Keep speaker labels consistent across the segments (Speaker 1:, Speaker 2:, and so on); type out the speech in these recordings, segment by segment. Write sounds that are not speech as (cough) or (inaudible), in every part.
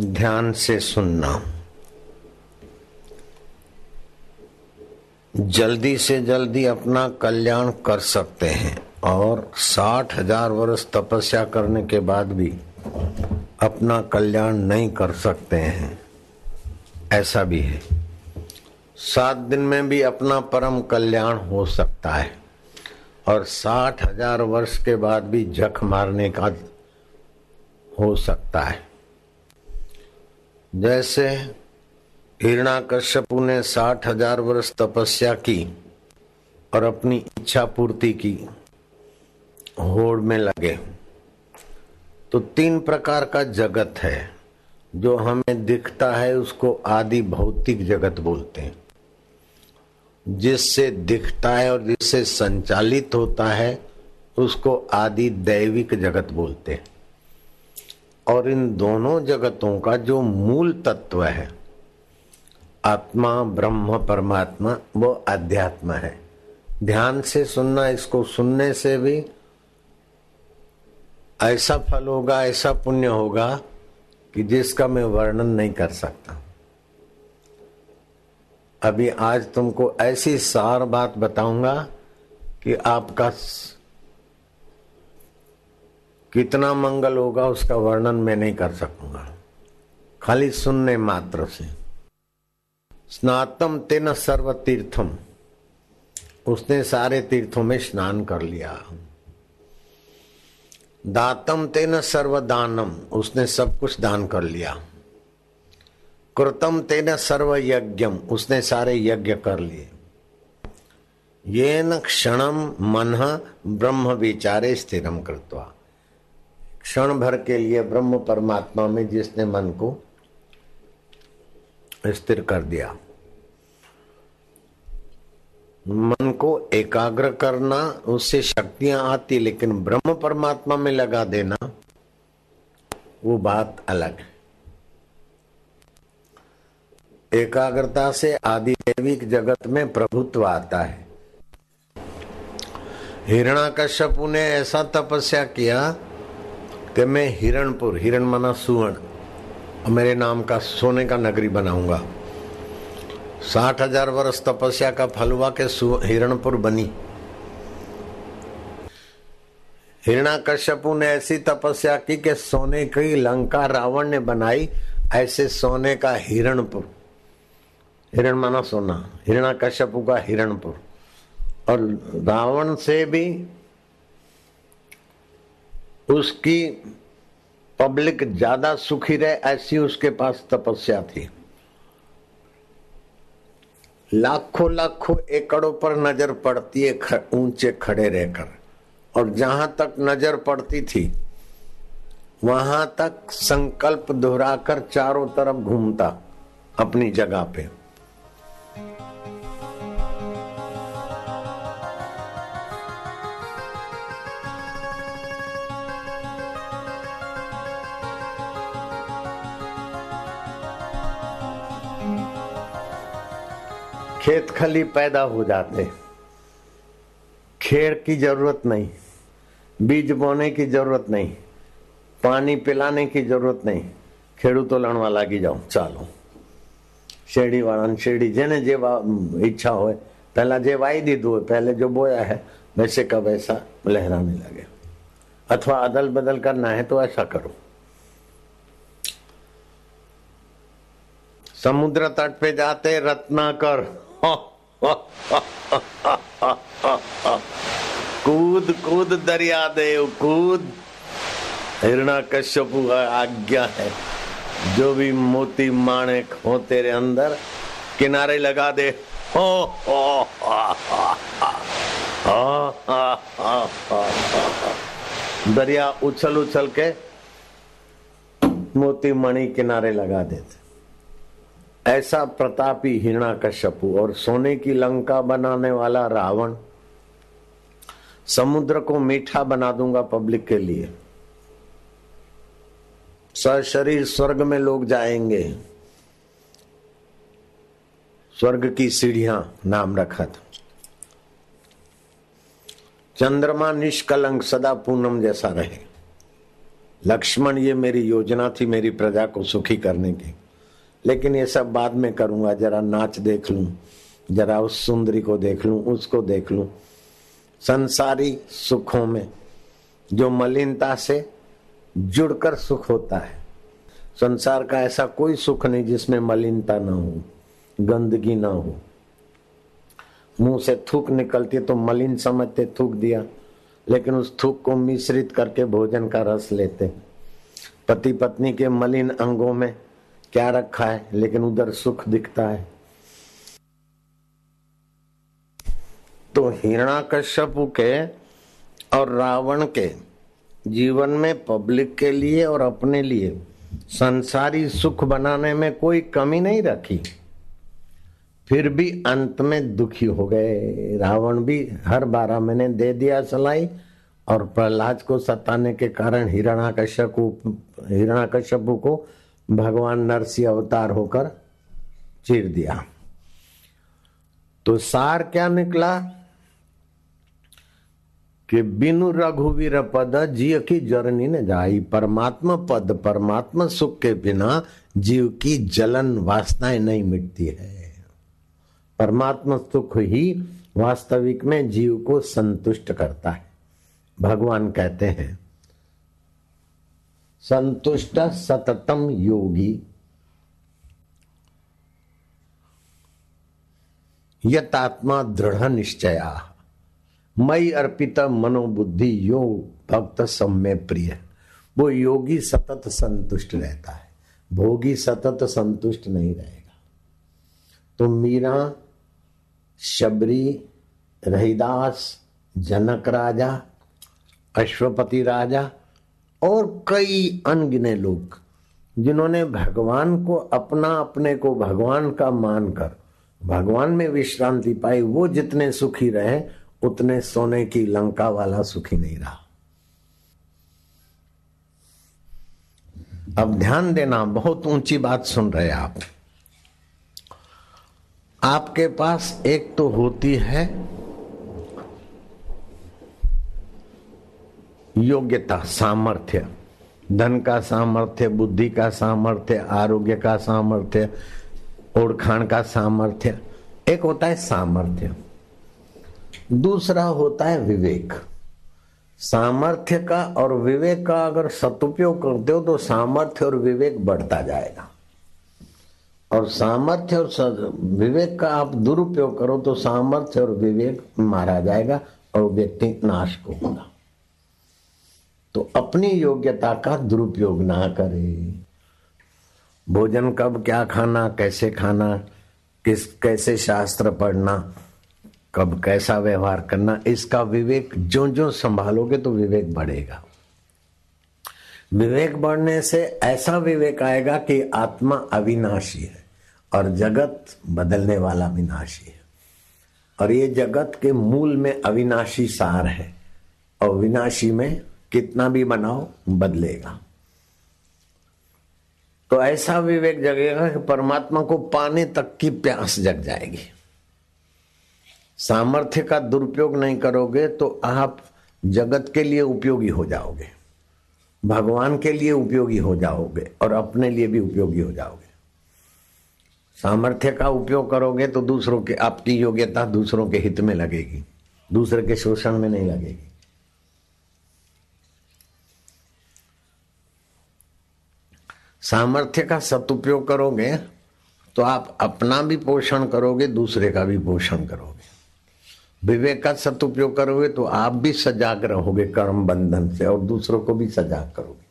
Speaker 1: ध्यान से सुनना। जल्दी से जल्दी अपना कल्याण कर सकते हैं और साठ हज़ार वर्ष तपस्या करने के बाद भी अपना कल्याण नहीं कर सकते हैं। ऐसा भी है। सात दिन में भी अपना परम कल्याण हो सकता है और साठ हज़ार वर्ष के बाद भी जख मारने का हो सकता है। जैसे हिरणाकश्यपु ने साठ हज़ार वर्ष तपस्या की और अपनी इच्छा पूर्ति की, होड़ में लगे। तो तीन प्रकार का जगत है। जो हमें दिखता है, उसको आदि भौतिक जगत बोलते हैं। जिससे दिखता है और जिससे संचालित होता है, उसको आदि दैविक जगत बोलते हैं। और इन दोनों जगतों का जो मूल तत्व है, आत्मा, ब्रह्म, परमात्मा, वो अध्यात्म है। ध्यान से सुनना, इसको सुनने से भी ऐसा फल होगा, ऐसा पुण्य होगा कि जिसका मैं वर्णन नहीं कर सकता। अभी आज तुमको ऐसी सार बात बताऊँगा कि आपका कितना मंगल होगा उसका वर्णन मैं नहीं कर सकूँगा। खाली सुनने मात्र से। स्नातम तेन सर्व तीर्थम उसने सारे तीर्थों में स्नान कर लिया। दातम तेन सर्व दानम उसने सब कुछ दान कर लिया। कृतम तेन सर्व यज्ञम उसने सारे यज्ञ कर लिए। ये न क्षणम मन ब्रह्म विचारे स्थिरम कृत्वा। क्षण भर के लिए ब्रह्म परमात्मा में जिसने मन को स्थिर कर दिया। मन को एकाग्र करना, उससे शक्तियाँ आती, लेकिन ब्रह्म परमात्मा में लगा देना, वो बात अलग है। एकाग्रता से आदि दैविक जगत में प्रभुत्व आता है। हिरणाकश्यपु ने ऐसा तपस्या किया कि मैं हिरणपुर हिरण माना सुवर्ण। मेरे नाम का सोने का नगरी बनाऊँगा। साठ हज़ार वर्ष तपस्या का फल हुआ के हिरणपुर बनी। हिरणाकश्यपु ने ऐसी तपस्या की कि सोने की लंका रावण ने बनाई ऐसे सोने का हिरणपुर। हिरण माना सोना हिरणा कश्यपु का हिरणपुर। और रावण से भी उसकी पब्लिक ज़्यादा सुखी रहे, ऐसी उसके पास तपस्या थी। लाखों लाखों एकड़ों पर नज़र पड़ती है ऊँचे खड़े रहकर। और जहाँ तक नज़र पड़ती थी, वहाँ तक संकल्प दोहराकर चारों तरफ़ घूमता अपनी जगह पे। खेत खली पैदा हो जाते खेड़ की जरूरत नहीं बीज बोने की जरूरत नहीं पानी पिलाने की जरूरत नहीं ખેડૂતો લણવા લાગી જાઓ ચાલો શેરડી વાળાને શેરડી જેને જે ઈચ્છા હોય પહેલા જે વાઈ દીધું હોય पहले जो बोया है वैसे का वैसा लहराने लगे अथवा अदल बदल करना है तो ऐसा करो समुद्र तट पे जाते रत्नाकर कूद कूद दरिया देव, कूद। हिरणा कश्यप आज्ञा है। जो भी मोती माणिक हो तेरे अंदर, किनारे लगा दे। हो दरिया उछल उछल के मोती मणि किनारे लगा देते। ऐसा प्रतापी हिरणा कश्यपु और सोने की लंका बनाने वाला रावण। समुद्र को मीठा बना दूँगा पब्लिक के लिए। सशरीर स्वर्ग में लोग जाएँगे। स्वर्ग की सीढ़ियाँ नाम रखा था चंद्रमा निष्कलंक सदा पूनम जैसा रहे। लक्ष्मण, ये मेरी योजना थी मेरी प्रजा को सुखी करने की। लेकिन ये सब बाद में करूँगा, जरा नाच देख लूँ, जरा उस सुंदरी को देख लूँ, उसको देख लूँ। संसारी सुखों में जो मलिनता से जुड़कर सुख होता है। संसार का ऐसा कोई सुख नहीं जिसमें मलिनता ना हो, गंदगी ना हो। मुँह से थूक निकलती तो मलिन समझते, थूक दिया। लेकिन उस थूक को मिश्रित करके भोजन का रस लेते। पति पत्नी के मलिन अंगों में क्या रखा है, लेकिन उधर सुख दिखता है। तो हिरणाकश्यपु के और रावण के जीवन में पब्लिक के लिए और अपने लिए संसारी सुख बनाने में कोई कमी नहीं रखी। फिर भी अंत में दुखी हो गए। रावण भी हर बारह महीने दे दिया सलाई और प्रहलाद को सताने के कारण हिरणाकश्यप हिरणाकश्यपु को भगवान नरसिंह अवतार होकर चीर दिया। तो सार क्या निकला कि बिनु रघुवीर पद जीव की जरनी न जाई, परमात्मा पद, परमात्मा सुख के बिना जीव की जलन वासनाएँ नहीं मिटती है। परमात्मा सुख ही वास्तविक में जीव को संतुष्ट करता है। भगवान कहते हैं संतुष्ट सततम योगी। यतात्मा दृढ़ निश्चया। मई अर्पित मनोबुद्धि यो भक्त सम्य प्रिय। वो योगी सतत संतुष्ट रहता है। भोगी सतत संतुष्ट नहीं रहेगा। तो मीरा, शबरी, रहीदास, जनक राजा, अश्वपति राजा और कई अनगिने लोग जिन्होंने भगवान को अपना अपने को भगवान का मानकर, भगवान में विश्रांति पाई, वो जितने सुखी रहे, उतने सोने की लंका वाला सुखी नहीं रहा। अब ध्यान देना, बहुत ऊँची बात सुन रहे आप। आपके पास एक तो होती है योग्यता, सामर्थ्य। धन का सामर्थ्य, बुद्धि का सामर्थ्य, आरोग्य का सामर्थ्य, ओढ़खाण का सामर्थ्य। एक होता है सामर्थ्य। दूसरा होता है विवेक। सामर्थ्य का और विवेक का अगर सदुपयोग करते हो तो सामर्थ्य और विवेक बढ़ता जाएगा। और सामर्थ्य और विवेक का आप दुरुपयोग करो तो सामर्थ्य और विवेक मारा जाएगा और व्यक्ति नाश को होगा। तो अपनी योग्यता का दुरुपयोग ना करे। भोजन कब, क्या खाना, कैसे खाना, किस, कैसे शास्त्र पढ़ना, कब कैसा व्यवहार करना, इसका विवेक जो जो संभालोगे तो विवेक बढ़ेगा। विवेक बढ़ने से ऐसा विवेक आएगा कि आत्मा अविनाशी है और जगत बदलने वाला विनाशी है। और ये जगत के मूल में अविनाशी सार है और विनाशी में कितना भी बनाओ, बदलेगा। तो ऐसा विवेक जगेगा कि परमात्मा को पाने तक की प्यास जग जाएगी। सामर्थ्य का दुरुपयोग नहीं करोगे तो आप जगत के लिए उपयोगी हो जाओगे। भगवान के लिए उपयोगी हो जाओगे और अपने लिए भी उपयोगी हो जाओगे। सामर्थ्य का उपयोग करोगे तो दूसरों के, आपकी योग्यता दूसरों के हित में लगेगी। दूसरे के शोषण में नहीं लगेगी। सामर्थ्य का सदुपयोग करोगे तो आप अपना भी पोषण करोगे, दूसरे का भी पोषण करोगे। विवेक का सदुपयोग करोगे तो आप भी सजाग रहोगे कर्म बंधन से और दूसरों को भी सजाग करोगे।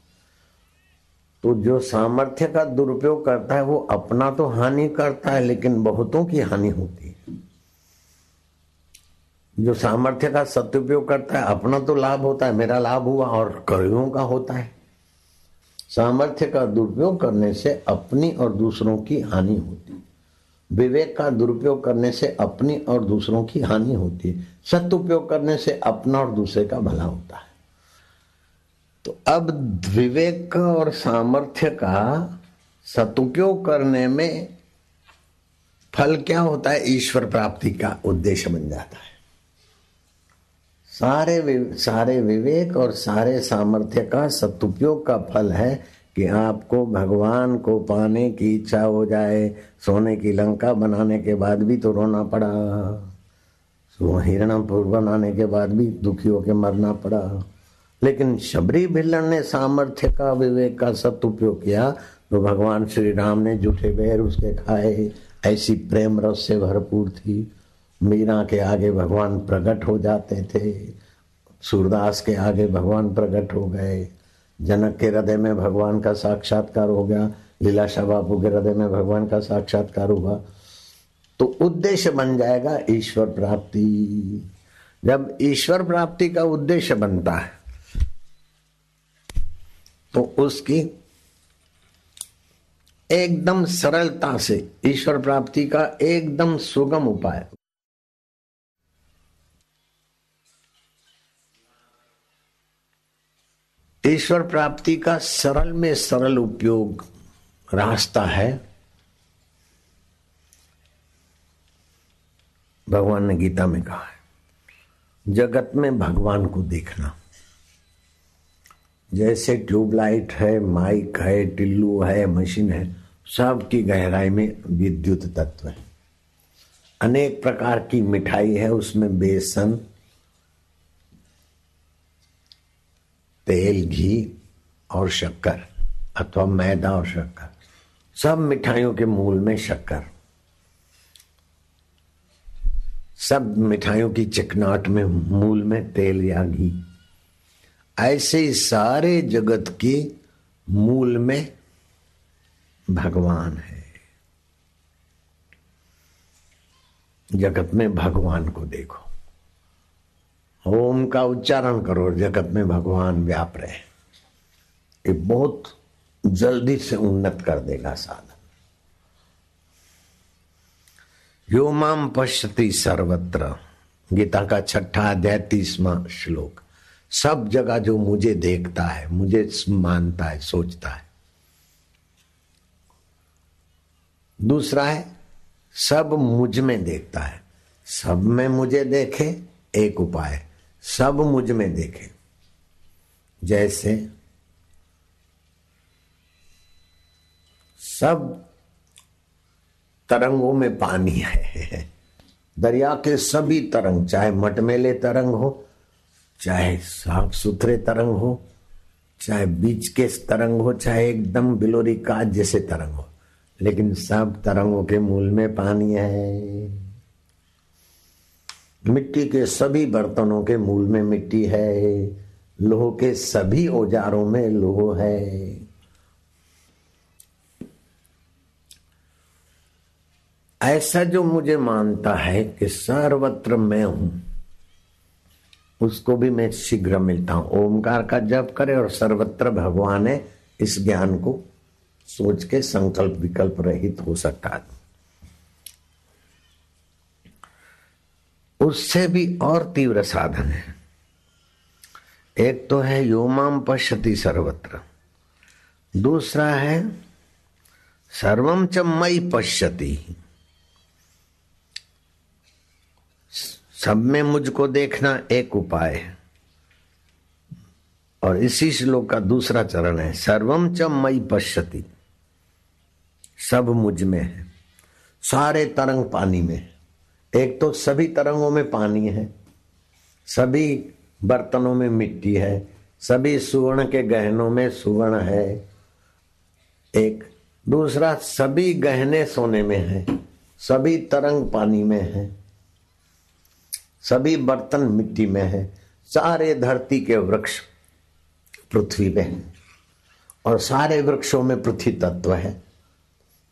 Speaker 1: तो जो सामर्थ्य का दुरुपयोग करता है, वो अपना तो हानि करता है, लेकिन बहुतों की हानि होती है। जो सामर्थ्य का सदुपयोग करता है, अपना तो लाभ होता है, मेरा लाभ हुआ और करोड़ों का होता है। सामर्थ्य का दुरुपयोग करने से अपनी और दूसरों की हानि होती। है विवेक का दुरुपयोग करने से अपनी और दूसरों की हानि होती। है सदुपयोग करने से अपना और दूसरे का भला होता है। तो अब विवेक और सामर्थ्य का सदुपयोग करने में फल क्या होता है? ईश्वर प्राप्ति का उद्देश्य बन जाता है। सारे सारे विवेक और सारे सामर्थ्य का सदुपयोग का फल है कि आपको भगवान को पाने की इच्छा हो जाए। सोने की लंका बनाने के बाद भी तो रोना पड़ा। हिरणपुर बनाने के बाद भी दुखी होकर मरना पड़ा। लेकिन शबरी भिल्लन ने सामर्थ्य का, विवेक का सदुपयोग किया तो भगवान श्री राम ने जूठे बैर उसके खाए। ऐसी प्रेम रस से भरपूर थी। मीरा के आगे भगवान प्रकट हो जाते थे। सूरदास के आगे भगवान प्रकट हो गए। जनक के हृदय में भगवान का साक्षात्कार हो गया। लीलाशाह बापू के हृदय में भगवान का साक्षात्कार हुआ। तो उद्देश्य बन जाएगा ईश्वर प्राप्ति। जब ईश्वर प्राप्ति का उद्देश्य बनता है तो उसकी एकदम सरलता से ईश्वर प्राप्ति का एकदम सुगम उपाय ईश्वर प्राप्ति का सरल में सरल उपयोग रास्ता है। भगवान ने गीता में कहा है, जगत में भगवान को देखना। जैसे ट्यूबलाइट है, माइक है, टिल्लू है, मशीन है सब की गहराई में विद्युत तत्व है। अनेक प्रकार की मिठाई है, उसमें बेसन तेल, घी और शक्कर, अथवा मैदा और शक्कर। सब मिठाइयों के मूल में शक्कर। सब मिठाइयों की चिकनाट में मूल में तेल या घी। ऐसे सारे जगत के मूल में भगवान है। जगत में भगवान को देखो। ओम का उच्चारण करो जगत में भगवान व्याप रहे। ये बहुत जल्दी से उन्नत कर देगा साधन। यो माम पश्यति सर्वत्र। गीता का छठा अध्याय, तीसवा श्लोक। सब जगह जो मुझे देखता है, मुझे मानता है, सोचता है। दूसरा है, सब मुझमें देखता है। सब में मुझे देखे, एक उपाय सब मुझमें देखे। जैसे सब तरंगों में पानी है। दरिया के सभी तरंग, चाहे मटमेले तरंग हो, चाहे साफ़ सुथरे तरंग हो, चाहे बीच के तरंग हो, चाहे एकदम बिलोरी काज जैसे तरंग हो, लेकिन सब तरंगों के मूल में पानी है। मिट्टी के सभी बर्तनों के मूल में मिट्टी है। लोह के सभी औजारों में लोह है। ऐसा जो मुझे मानता है कि सर्वत्र मैं हूँ, उसको भी मैं शीघ्र मिलता हूँ। ओमकार का जप करे और सर्वत्र भगवान है, इस ज्ञान को सोच के संकल्प विकल्प रहित हो सकता है। उससे भी और तीव्र साधन है। एक तो है योमाम पश्यति सर्वत्र। दूसरा है सर्वम च मई पश्यति। सब में मुझको देखना एक उपाय है। और इसी श्लोक का दूसरा चरण है सर्वम च मई पश्यति। सब मुझमें है। सारे तरंग पानी में एक तो सभी तरंगों में पानी है, सभी बर्तनों में मिट्टी है, सभी सुवर्ण के गहनों में सुवर्ण है। एक, दूसरा, सभी गहने सोने में है, सभी तरंग पानी में है, सभी बर्तन मिट्टी में है, सारे धरती के वृक्ष पृथ्वी में है, और सारे वृक्षों में पृथ्वी तत्व है।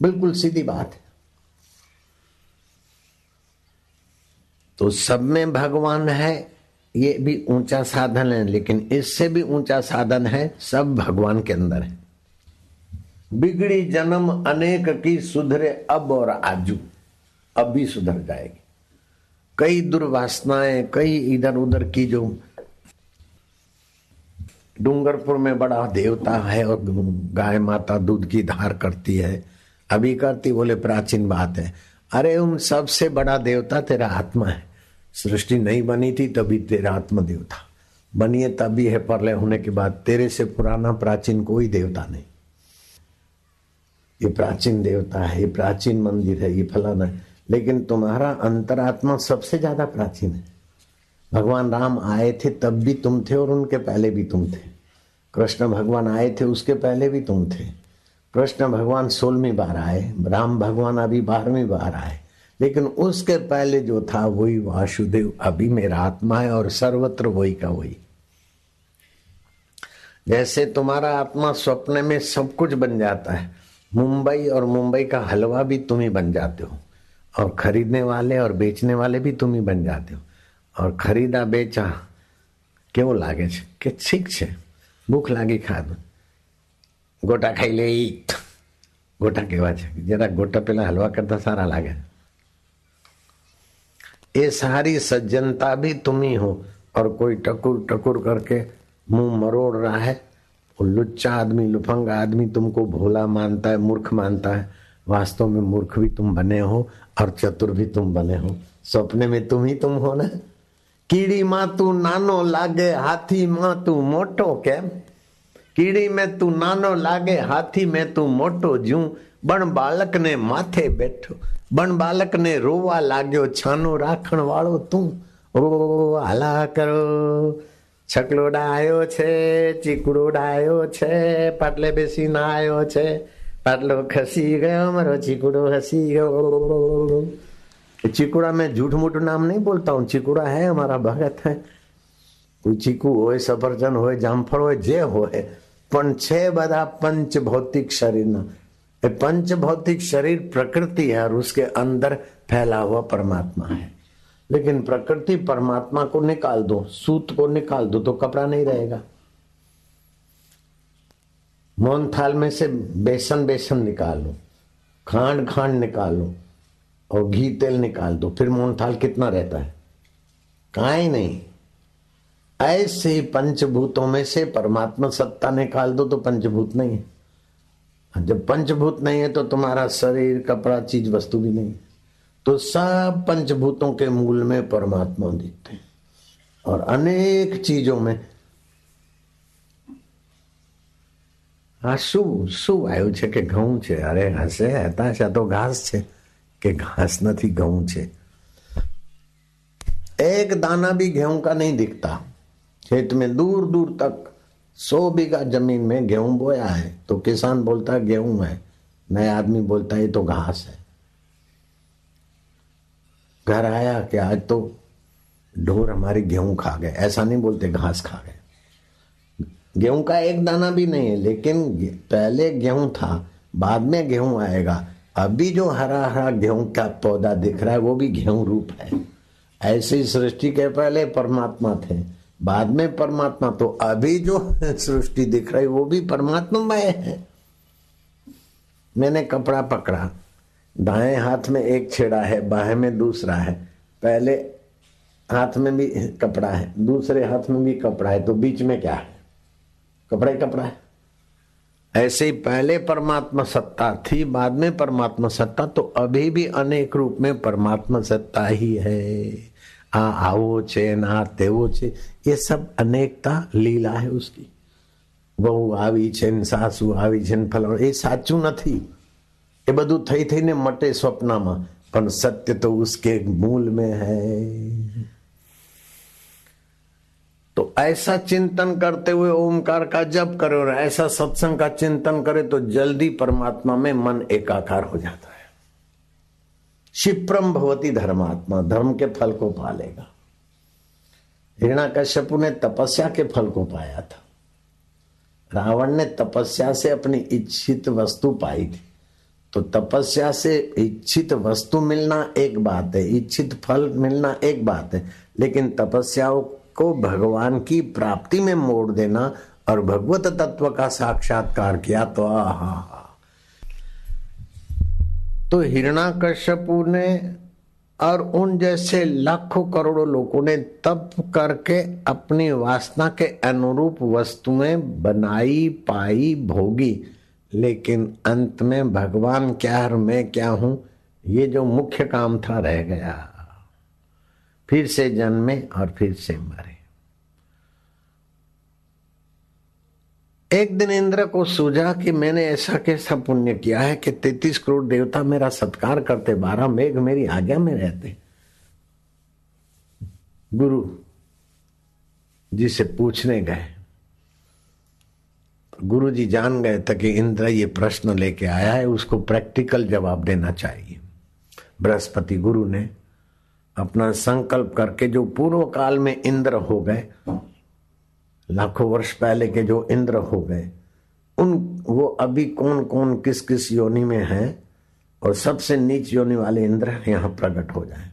Speaker 1: बिल्कुल सीधी बात है। तो सब में भगवान है, ये भी ऊँचा साधन है, लेकिन इससे भी ऊँचा साधन है, सब भगवान के अंदर है। बिगड़ी जन्म अनेक की सुधरे अब और आजू, अब भी सुधर जाएगी। कई दुर्वासनाएँ, कई इधर उधर की जो डूंगरपुर में बड़ा देवता है और गाय माता दूध की धार करती है, अभी करती बोले प्राचीन बात है। अरे उन सबसे बड़ा देवता तेरा आत्मा है। सृष्टि नहीं बनी थी, तभी तेरा आत्मदेव था बनिए तभी है परलय होने के बाद तेरे से पुराना प्राचीन कोई देवता नहीं। ये प्राचीन देवता है, ये प्राचीन मंदिर है, ये फलाना है। लेकिन तुम्हारा अंतरात्मा सबसे ज़्यादा प्राचीन है। भगवान राम आए थे तब भी तुम थे और उनके पहले भी तुम थे। कृष्ण भगवान आए थे, उसके पहले भी तुम थे। कृष्ण भगवान सोलहवीं बार आए राम भगवान अभी बारहवीं बार आए लेकिन उसके पहले जो था वही वासुदेव अभी मेरा आत्मा है और सर्वत्र वही का वही जैसे तुम्हारा आत्मा स्वप्न में सब कुछ बन जाता है मुंबई और मुंबई का हलवा भी तुम ही बन जाते हो और खरीदने वाले और बेचने वाले भी तुम ही बन जाते हो और खरीदा बेचा કેવું લાગે છે કે ઠીક છે ભૂખ લાગી ખાધું ગોટા ખાઈ લે ગોટા કેવા છે જરા ગોટા પેલા હલવા કરતા સારા લાગે ये सारी सज्जनता भी तुम ही हो और कोई टकुर टकुर करके मुंह मरोड़ रहा है वो लुच्चा आदमी लुफंग आदमी तुमको भोला मानता है मूर्ख मानता है वास्तव में मूर्ख भी तुम बने हो और चतुर भी तुम बने हो सपने में तुम ही तुम हो ना कीड़ी माँ तू नानो लागे हाथी माँ तू मोटो કેમ કીડી મેં તું નાનો લાગે, હાથી મેં તું મોટો જું બણ બાળકને માથે બેઠો, બણ બાળકને રોવા લાગ્યો, છાનો રાખણ વાળો તું. ઓ, હાલા કરો. છકલો ડાયો છે, ચીકડો ડાયો છે, પાટલે બેસીને આવ્યો છે. પાટલો ખસી ગયો, મારો ચીકડો હસી ગયો. ચીકુડા મેં જૂઠ મૂઠ નામ નહીં બોલતા, હું ચીકુડા હે અમારા ભગત હે. ચીકુ હોય, સફરજન હોય, જામફળ હોય, જે હોય. પણ છે બધા पंच भौतिक शरीर ये पंच भौतिक शरीर प्रकृति है और उसके अंदर फैला हुआ परमात्मा है लेकिन प्रकृति परमात्मा को निकाल दो सूत को निकाल दो तो कपड़ा नहीं रहेगा मोहन थाल में से बेसन बेसन निकालो खांड खांड निकालो और घी तेल निकाल दो फिर मोहन थाल कितना रहता है कहा ही नहीं ऐसे पंचभूतों में से परमात्मा सत्ता निकाल दो तो पंचभूत नहीं है जब पंचभूत नहीं है तो तुम्हारा शरीर कपड़ा चीज वस्तु भी नहीं तो सब पंचभूतों के मूल में परमात्मा दिखते हैं और अनेक चीजों में આ શું શું આવ્યું છે કે ઘઉં છે અરે હશે હતાશા તો ઘાસ છે કે घास નથી ઘઉં છે एक दाना भी गेहूं का नहीं दिखता खेत में दूर दूर तक सौ बीघा ज़मीन में गेहूँ बोया है। तो किसान बोलता है, गेहूँ है। नया आदमी बोलता है तो घास है। घर आया कि आज तो ढोर हमारे गेहूँ खा गए। ऐसा नहीं बोलते घास खा गए। गेहूँ का एक दाना भी नहीं है, लेकिन पहले गेहूँ था, बाद में गेहूँ आएगा। अभी जो हरा हरा गेहूँ का पौधा दिख रहा है, वो भी गेहूँ रूप है। ऐसी सृष्टि के पहले परमात्मा थे। बाद में परमात्मा तो अभी जो सृष्टि दिख रही, वो भी परमात्मा है। मैंने कपड़ा पकड़ा, दाएँ हाथ में एक छेड़ा है, बाएँ में दूसरा है। पहले हाथ में भी कपड़ा है, दूसरे हाथ में भी कपड़ा है तो बीच में क्या है? कपड़ा ही कपड़ा है। ऐसे ही पहले परमात्मा सत्ता थी, बाद में परमात्मा सत्ता तो अभी भी अनेक रूप में परमात्मा सत्ता ही है। આ આવો છે ને આ તેવો છે એ સબ અનેકતા લીલા હે ઉસકી બહુ આવી છે ને સાસુ આવી છે ને ફલાણું એ સાચું નથી એ બધું થઈ થઈને મટે સ્વપ્નમાં પણ સત્ય તો ઉસકે मूल में है तो ऐसा चिंतन करते हुए ओमकार का जप करे और ऐसा सत्संग का चिंतन करे तो जल्दी परमात्मा में मन एकाकार हो जाता है क्षिप्रम भवती धर्मात्मा, धर्म के फल को पालेगा। हिरणा कश्यपु ने तपस्या के फल को पाया था। रावण ने तपस्या से अपनी इच्छित वस्तु पाई थी। तो तपस्या से इच्छित वस्तु मिलना एक बात है, इच्छित फल मिलना एक बात है, लेकिन तपस्याओं को भगवान की प्राप्ति में मोड़ देना और भगवत तत्व का साक्षात्कार किया तो आहा तो हिरणा हिरणाकश्यपु ने और उन जैसे लाखों करोड़ों लोगों ने तप करके अपनी वासना के अनुरूप वस्तुएँ बनाई, पाई, भोगी। लेकिन अंत में भगवान, क्या और मैं क्या हूँ? ये जो मुख्य काम था रह गया। फिर से जन्मे और फिर से मरे। एक दिन इंद्र को सूझा कि मैंने ऐसा कैसा पुण्य किया है कि तैतीस करोड़ देवता मेरा सत्कार करते, बारह मेघ मेरी आज्ञा में रहते। गुरु जी से पूछने गए। गुरु जी जान गए थे कि इंद्र ये प्रश्न लेके आया है, उसको प्रैक्टिकल जवाब देना चाहिए। बृहस्पति गुरु ने अपना संकल्प करके, जो पूर्व काल में इंद्र हो गए लाखों वर्ष पहले के जो इंद्र हो गए, उन, वो अभी कौन कौन, किस किस योनि में है और सबसे नीच योनि वाले इंद्र यहाँ प्रकट हो जाए।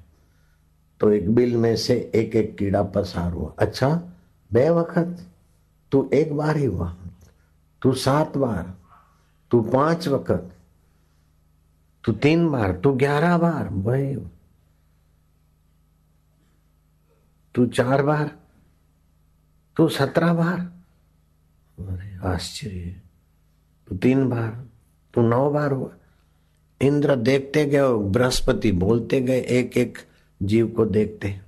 Speaker 1: तो एक बिल में से एक एक कीड़ा पसार हुआ। अच्छा बे वक्त तू एक बार ही हुआ। तू सात बार, तू पाँच वक्त, तू तीन बार, तू ग्यारह बार भाई तू चार बार तू सत्रह बार? अरे, आश्चर्य। तू तीन बार, तू नौ बार हुआ। इंद्र देखते गए और बृहस्पति बोलते गए एक एक जीव को देखते।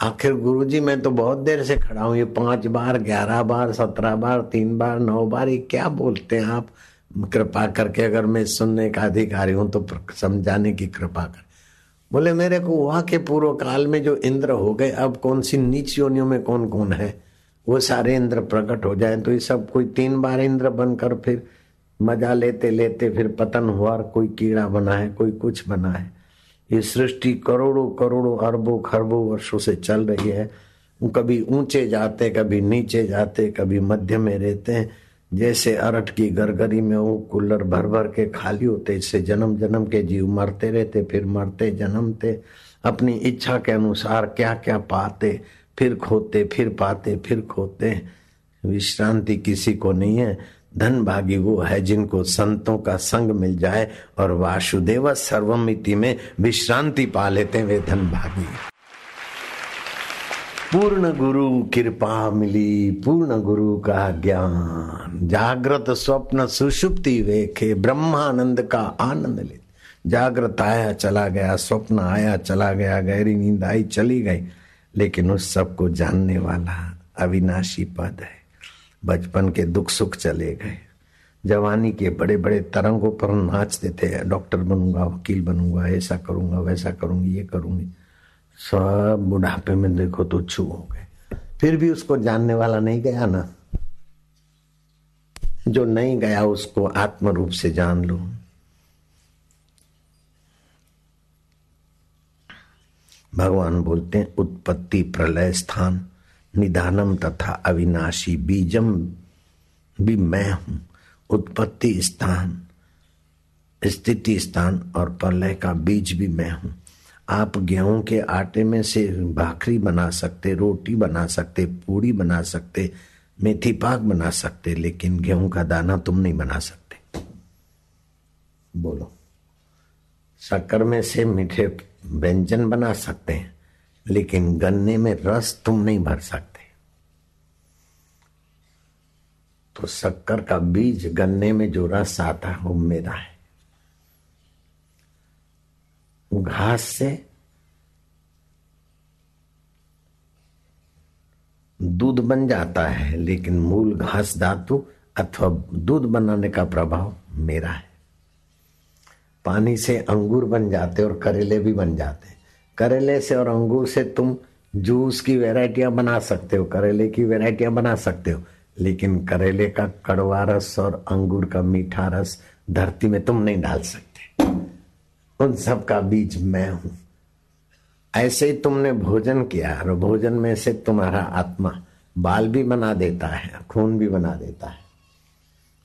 Speaker 1: आखिर गुरुजी, मैं तो बहुत देर से खड़ा हूँ, ये पाँच बार, ग्यारह बार, सत्रह बार, तीन बार, नौ बार, ये क्या बोलते हैं आप? कृपा करके अगर मैं सुनने का अधिकारी हूँ तो समझाने की कृपा कर। बोले, मेरे को वहाँ के पूर्व काल में जो इंद्र हो गए, अब कौन सी नीच योनियों में कौन कौन है? वो सारे इंद्र प्रकट हो जाए तो ये सब कोई तीन बार इंद्र बनकर फिर मज़ा लेते लेते फिर पतन हुआ कोई कीड़ा बना है कोई कुछ बना है ये सृष्टि करोड़ों करोड़ों अरबों, खरबों वर्षों से चल रही है। कभी ऊँचे जाते, कभी नीचे जाते, कभी मध्य में रहते हैं। जैसे अरट की गरगरी में वो कुल्लर भर भर के खाली होते, इससे जन्म जन्म के जीव मरते रहते, फिर मरते, जन्मते। अपनी इच्छा के अनुसार क्या क्या पाते फिर खोते फिर पाते, फिर खोते विश्रांति किसी को नहीं है। धन भागी वो है जिनको संतों का संग मिल जाए और वासुदेव सर्वमिति में विश्रांति पा लेते वे धन भागी पूर्ण गुरु कृपा मिली, पूर्ण गुरु का ज्ञान। जागृत स्वप्न सुषुप्ति वेखे, ब्रह्मानंद का आनंद ले। जागृत आया, चला गया, स्वप्न आया, चला गया, गहरी नींद आई, चली गई। लेकिन उस सबको जानने वाला अविनाशी पद है। बचपन के दुख सुख चले गए। जवानी के बड़े बड़े तरंगों पर नाचते थे, डॉक्टर बनूँगा, वकील बनूँगा, ऐसा करूँगा, वैसा करूँगी, ये करूँगी। सब बुढ़ापे में देखो तो छू हो गए। फिर भी उसको जानने वाला नहीं गया ना। जो नहीं गया उसको आत्म रूप से जान लो। भगवान बोलते हैं, उत्पत्ति प्रलय स्थान, निदानम तथा अविनाशी बीजम भी मैं हूँ। उत्पत्ति स्थान, स्थिति स्थान और प्रलय का बीज भी मैं हूँ। आप गेहूँ के आटे में से भाखरी बना सकते, रोटी बना सकते पूड़ी बना सकते, मेथी पाक बना सकते, लेकिन गेहूँ का दाना तुम नहीं बना सकते। बोलो। शक्कर में से मीठे व्यंजन बना सकते हैं, लेकिन गन्ने में रस तुम नहीं भर सकते। तो शक्कर का बीज गन्ने में जो रस आता है, वो मेरा है। घास से दूध बन जाता है, लेकिन मूल घास धातु अथवा दूध बनाने का प्रभाव मेरा है। पानी से अंगूर बन जाते और करेले भी बन जाते करेले से और अंगूर से तुम जूस की वेराइटियाँ बना सकते हो, करेले की वेराइटियाँ बना सकते हो, लेकिन करेले का कड़वा रस और अंगूर का मीठा रस धरती में तुम नहीं डाल सकते। उन सब का बीज मैं हूँ। ऐसे ही तुमने भोजन किया और भोजन में से तुम्हारा आत्मा बाल भी बना देता है, खून भी बना देता है,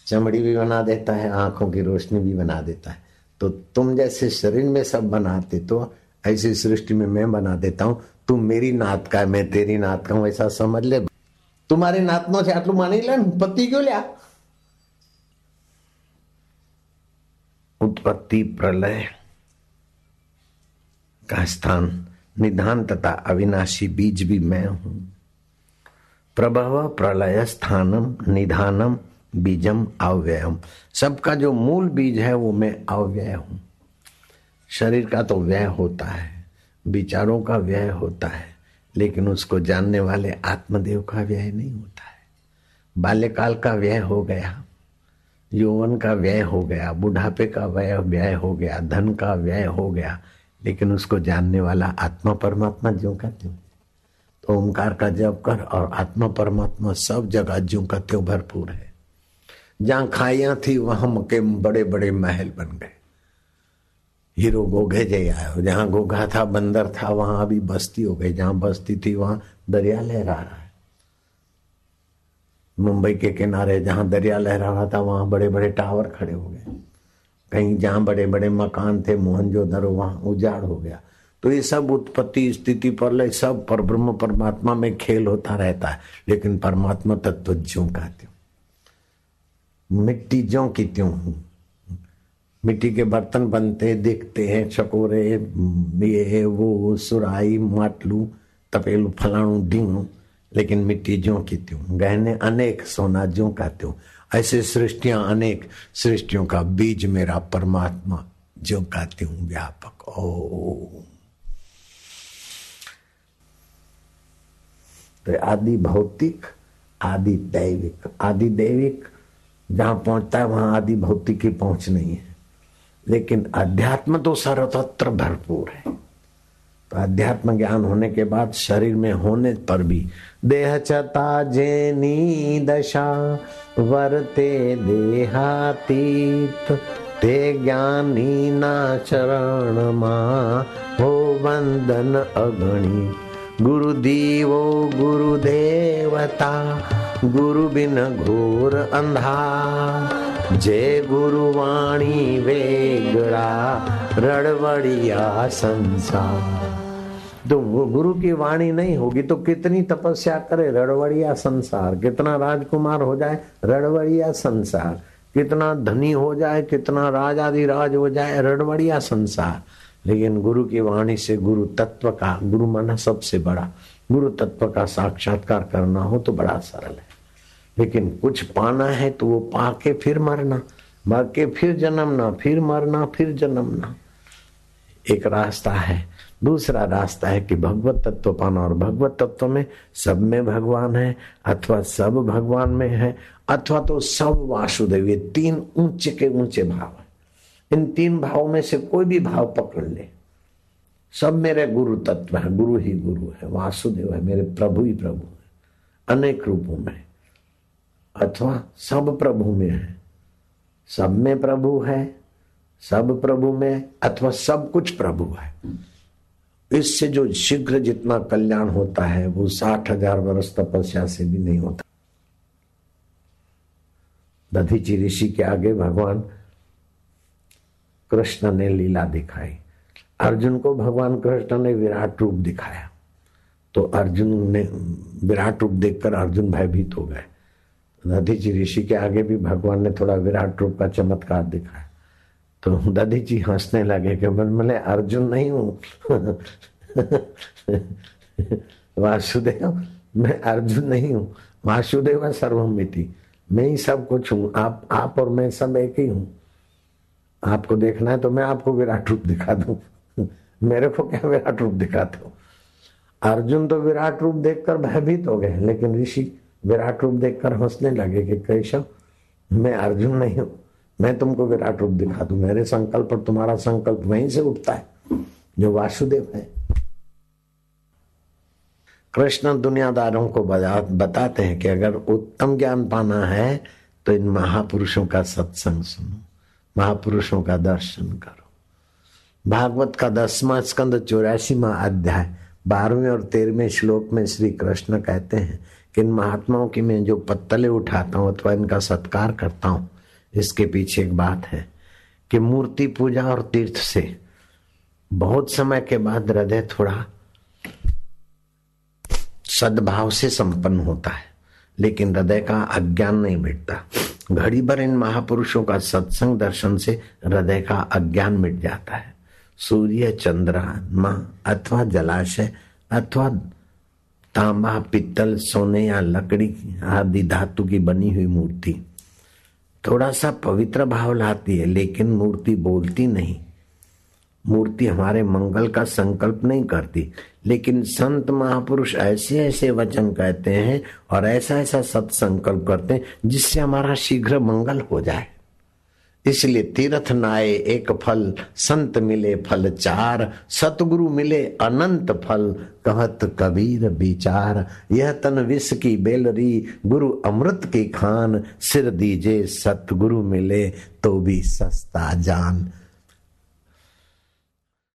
Speaker 1: चमड़ी भी बना देता है, आँखों की रोशनी भी बना देता है। तो तुम जैसे शरीर में सब बनाते तो ऐसी सृष्टि में मैं बना देता हूं तुम मेरी नात का मैं तेरी नात का हूं ऐसा समझ ले तुम्हारी नात નો છે આટલું માની લે પતિ ગયો લ્યા उत्पत्ति प्रलय का स्थान निधान तथा अविनाशी बीज भी मैं हूं प्रभव प्रलय स्थानम निधानम बीजम अव्ययम। सबका जो मूल बीज है, वो मैं अव्यय हूँ। शरीर का तो व्यय होता है, विचारों का व्यय होता है, लेकिन उसको जानने वाले आत्मदेव का व्यय नहीं होता है। बाल्यकाल का व्यय हो गया, यौवन का व्यय हो गया, बुढ़ापे का व्यय व्यय हो गया, धन का व्यय हो गया, लेकिन उसको जानने वाला आत्मा परमात्मा ज्यो का त्यों। तो ओंकार का जप कर और आत्मा परमात्मा सब जगह ज्यो का त्यों भरपूर है। जहाँ खाइया थी, वहाँ के बड़े बड़े महल बन गए। हीरो गोघे जय आयो, जहाँ गोघा था, बंदर था, वहाँ अभी बस्ती हो गई। जहाँ बस्ती थी, वहाँ दरिया लहरा रहा है। मुंबई के किनारे जहाँ दरिया लहरा रहा था, वहाँ बड़े बड़े टावर खड़े हो गए। कहीं जहाँ बड़े बड़े मकान थे मोहनजोदड़ो वहाँ उजाड़ हो गया। तो ये सब उत्पत्ति स्थिति पर सब पर ब्रह्म परमात्मा में खेल होता रहता है। लेकिन परमात्मा तत्व ज्यो का त्यों मिट्टी ज्यो की त्यों हूँ। मिट्टी के बर्तन बनते, देखते हैं, चकोरे, ये वो सुराई माटलू, तपेलू, फलाणु ढींगू लेकिन मिट्टी ज्यो की त्यों गहने अनेक, सोना ज्यो का त्यों। ऐसे सृष्टियाँ अनेक, सृष्टियों का बीज मेरा परमात्मा जो कहती हूँ व्यापक। ओ तो आदि भौतिक, आदि दैविक आदि दैविक जहाँ पहुँचता है, वहाँ आदि भौतिक की पहुँच नहीं है। लेकिन अध्यात्म तो सर्वत्र भरपूर है। तो अध्यात्म ज्ञान होने के बाद शरीर में होने पर भी देह चता जेनी दशा, वरते देहातीत, ते ज्ञानी ना चरण मा हो वंदन अगणी गुरु दीवो गुरु देवता गुरु बिन घोर अंधा। जय गुरु वाणी वेगड़ा, रड़वड़िया संसार तो गुरु की वाणी नहीं होगी तो कितनी तपस्या करे रड़वड़िया संसार? कितना राजकुमार हो जाए रड़वड़िया संसार? कितना धनी हो जाए, कितना राजाधिराज हो जाए रड़वड़िया संसार? लेकिन गुरु की वाणी से गुरु तत्व का, गुरु माना सबसे बड़ा। गुरु तत्व का साक्षात्कार करना हो तो बड़ा सरल है। लेकिन कुछ पाना है तो वो पाके फिर मरना। मर के फिर जन्मना, फिर मरना, फिर जन्मना। एक रास्ता है। दूसरा रास्ता है कि भगवत तत्व पाना और भगवत तत्व में सब में भगवान है अथवा सब भगवान में है अथवा तो सब वासुदेव, ये तीन ऊँचे के ऊँचे भाव है। इन तीन भावों में से कोई भी भाव पकड़ ले। सब मेरे गुरु तत्व है, गुरु ही गुरु है, वासुदेव है, मेरे प्रभु ही प्रभु है, अनेक रूपों में। अथवा सब प्रभु में है, सब में प्रभु है, सब प्रभु में, अथवा सब कुछ प्रभु है। इससे जो शीघ्र जितना कल्याण होता है, वो साठ हज़ार वर्ष तपस्या से भी नहीं होता। दधीची ऋषि के आगे भगवान कृष्ण ने लीला दिखाई। अर्जुन को भगवान कृष्ण ने विराट रूप दिखाया। तो अर्जुन ने, विराट रूप देखकर अर्जुन भयभीत हो गए। दधीची ऋषि के आगे भी भगवान ने थोड़ा विराट रूप का चमत्कार दिखाया। तो दादी जी हंसने लगे कि मैं बोले, अर्जुन नहीं हूँ। (laughs) वासुदेव, मैं अर्जुन नहीं हूँ। वासुदेव सर्वमिति मैं ही सब कुछ हूँ। आप आप और मैं सब एक ही हूँ। आपको देखना है तो मैं आपको विराट रूप दिखा दू। मेरे को क्या विराट रूप दिखाते हो? अर्जुन तो विराट रूप देखकर भयभीत हो गए, लेकिन ऋषि विराट रूप देखकर हंसने लगे कि कैशव, मैं अर्जुन नहीं हूँ, मैं तुमको विराट रूप दिखा दू। मेरे संकल्प और तुम्हारा संकल्प वहीं से उठता है, जो वासुदेव है। कृष्ण दुनियादारों को बताते हैं कि अगर उत्तम ज्ञान पाना है तो इन महापुरुषों का सत्संग सुनो। महापुरुषों का दर्शन करो। भागवत का दसवां स्कंद चौरासीवा अध्याय, बारहवें और तेरहवें श्लोक में श्री कृष्ण कहते हैं कि इन महात्माओं की मैं जो पत्तले उठाता हूँ अथवा इनका सत्कार करता हूँ, इसके पीछे एक बात है कि मूर्ति पूजा और तीर्थ से बहुत समय के बाद हृदय थोड़ा सद्भाव से संपन्न होता है। लेकिन हृदय का अज्ञान नहीं मिटता। घड़ी भर इन महापुरुषों का सत्संग दर्शन से हृदय का अज्ञान मिट जाता है। सूर्य चंद्रमा अथवा जलाशय अथवा तांबा, पित्तल, सोने या लकड़ी आदि धातु की बनी हुई मूर्ति। थोड़ा सा पवित्र भाव लाती है, लेकिन मूर्ति बोलती नहीं। मूर्ति हमारे मंगल का संकल्प नहीं करती। लेकिन संत महापुरुष ऐसे ऐसे वचन कहते हैं और ऐसा ऐसा सत्संकल्प करते हैं जिससे हमारा शीघ्र मंगल हो जाए। इसलिए तीर्थ नाये एक फल, संत मिले फल चार, सतगुरु मिले अनंत फल, कहत कबीर विचार। यह तन विष की बेलरी, गुरु अमृत की खान, सिर दीजे सतगुरु मिले तो भी सस्ता जान।